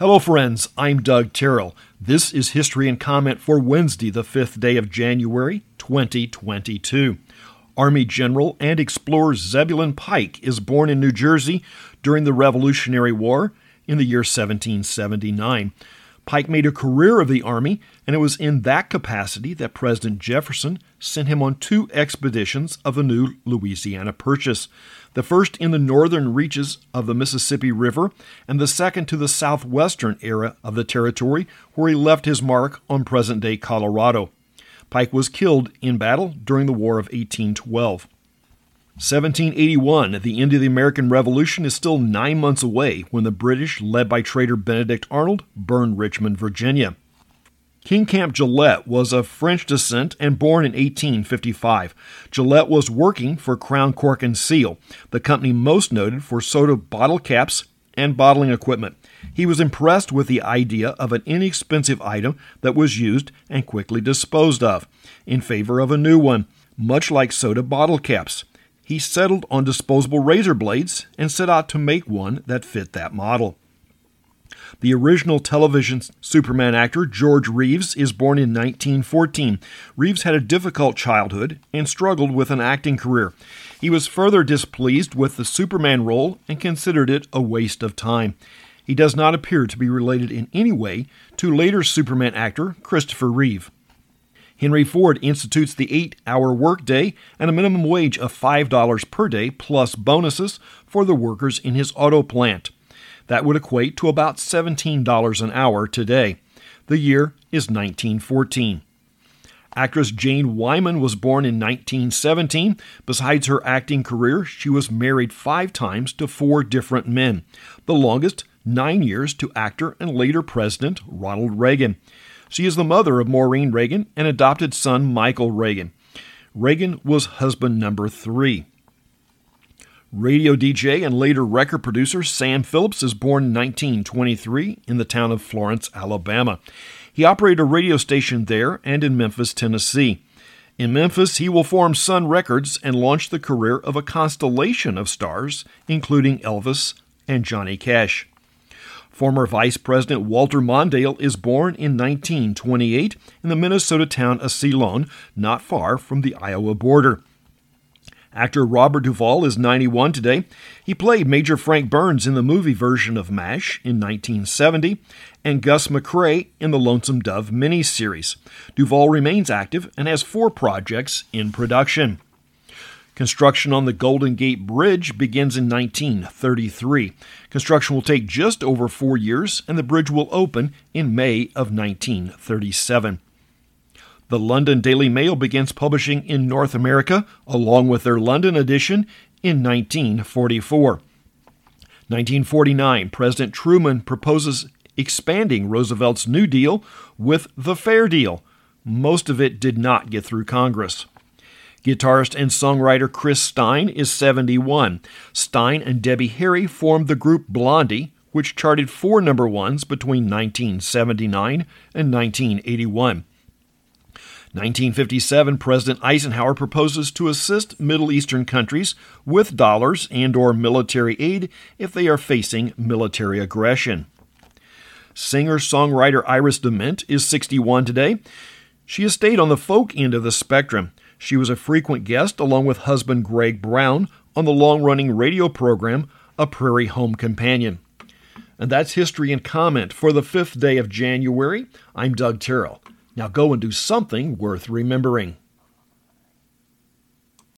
Hello, friends. I'm Doug Terrell. This is History and Comment for Wednesday, the 5th day of January, 2022. Army General and explorer Zebulon Pike is born in New Jersey during the Revolutionary War in the year 1779. Pike made a career of the Army, and it was in that capacity that President Jefferson sent him on two expeditions of the new Louisiana Purchase the first in the northern reaches of the Mississippi River, and the second to the southwestern area of the territory, where he left his mark on present day Colorado. Pike was killed in battle during the War of 1812. 1781, the end of the American Revolution, is still nine months away when the British, led by trader Benedict Arnold, burned Richmond, Virginia. King Camp Gillette was of French descent and born in 1855. Gillette was working for Crown Cork and Seal, the company most noted for soda bottle caps and bottling equipment. He was impressed with the idea of an inexpensive item that was used and quickly disposed of, in favor of a new one, much like soda bottle caps he settled on disposable razor blades and set out to make one that fit that model. The original television Superman actor George Reeves is born in 1914. Reeves had a difficult childhood and struggled with an acting career. He was further displeased with the Superman role and considered it a waste of time. He does not appear to be related in any way to later Superman actor Christopher Reeve. Henry Ford institutes the eight hour workday and a minimum wage of $5 per day plus bonuses for the workers in his auto plant. That would equate to about $17 an hour today. The year is 1914. Actress Jane Wyman was born in 1917. Besides her acting career, she was married five times to four different men, the longest, nine years, to actor and later President Ronald Reagan. She is the mother of Maureen Reagan and adopted son Michael Reagan. Reagan was husband number three. Radio DJ and later record producer Sam Phillips is born in 1923 in the town of Florence, Alabama. He operated a radio station there and in Memphis, Tennessee. In Memphis, he will form Sun Records and launch the career of a constellation of stars, including Elvis and Johnny Cash. Former Vice President Walter Mondale is born in 1928 in the Minnesota town of Ceylon, not far from the Iowa border. Actor Robert Duvall is 91 today. He played Major Frank Burns in the movie version of MASH in 1970 and Gus McCrae in the Lonesome Dove miniseries. Duvall remains active and has four projects in production. Construction on the Golden Gate Bridge begins in 1933. Construction will take just over four years, and the bridge will open in May of 1937. The London Daily Mail begins publishing in North America, along with their London edition, in 1944. 1949, President Truman proposes expanding Roosevelt's New Deal with the Fair Deal. Most of it did not get through Congress. Guitarist and songwriter Chris Stein is 71. Stein and Debbie Harry formed the group Blondie, which charted four number ones between 1979 and 1981. 1957 President Eisenhower proposes to assist Middle Eastern countries with dollars and or military aid if they are facing military aggression. Singer-songwriter Iris DeMent is 61 today. She has stayed on the folk end of the spectrum. She was a frequent guest, along with husband Greg Brown, on the long running radio program A Prairie Home Companion. And that's history and comment for the fifth day of January. I'm Doug Terrell. Now go and do something worth remembering.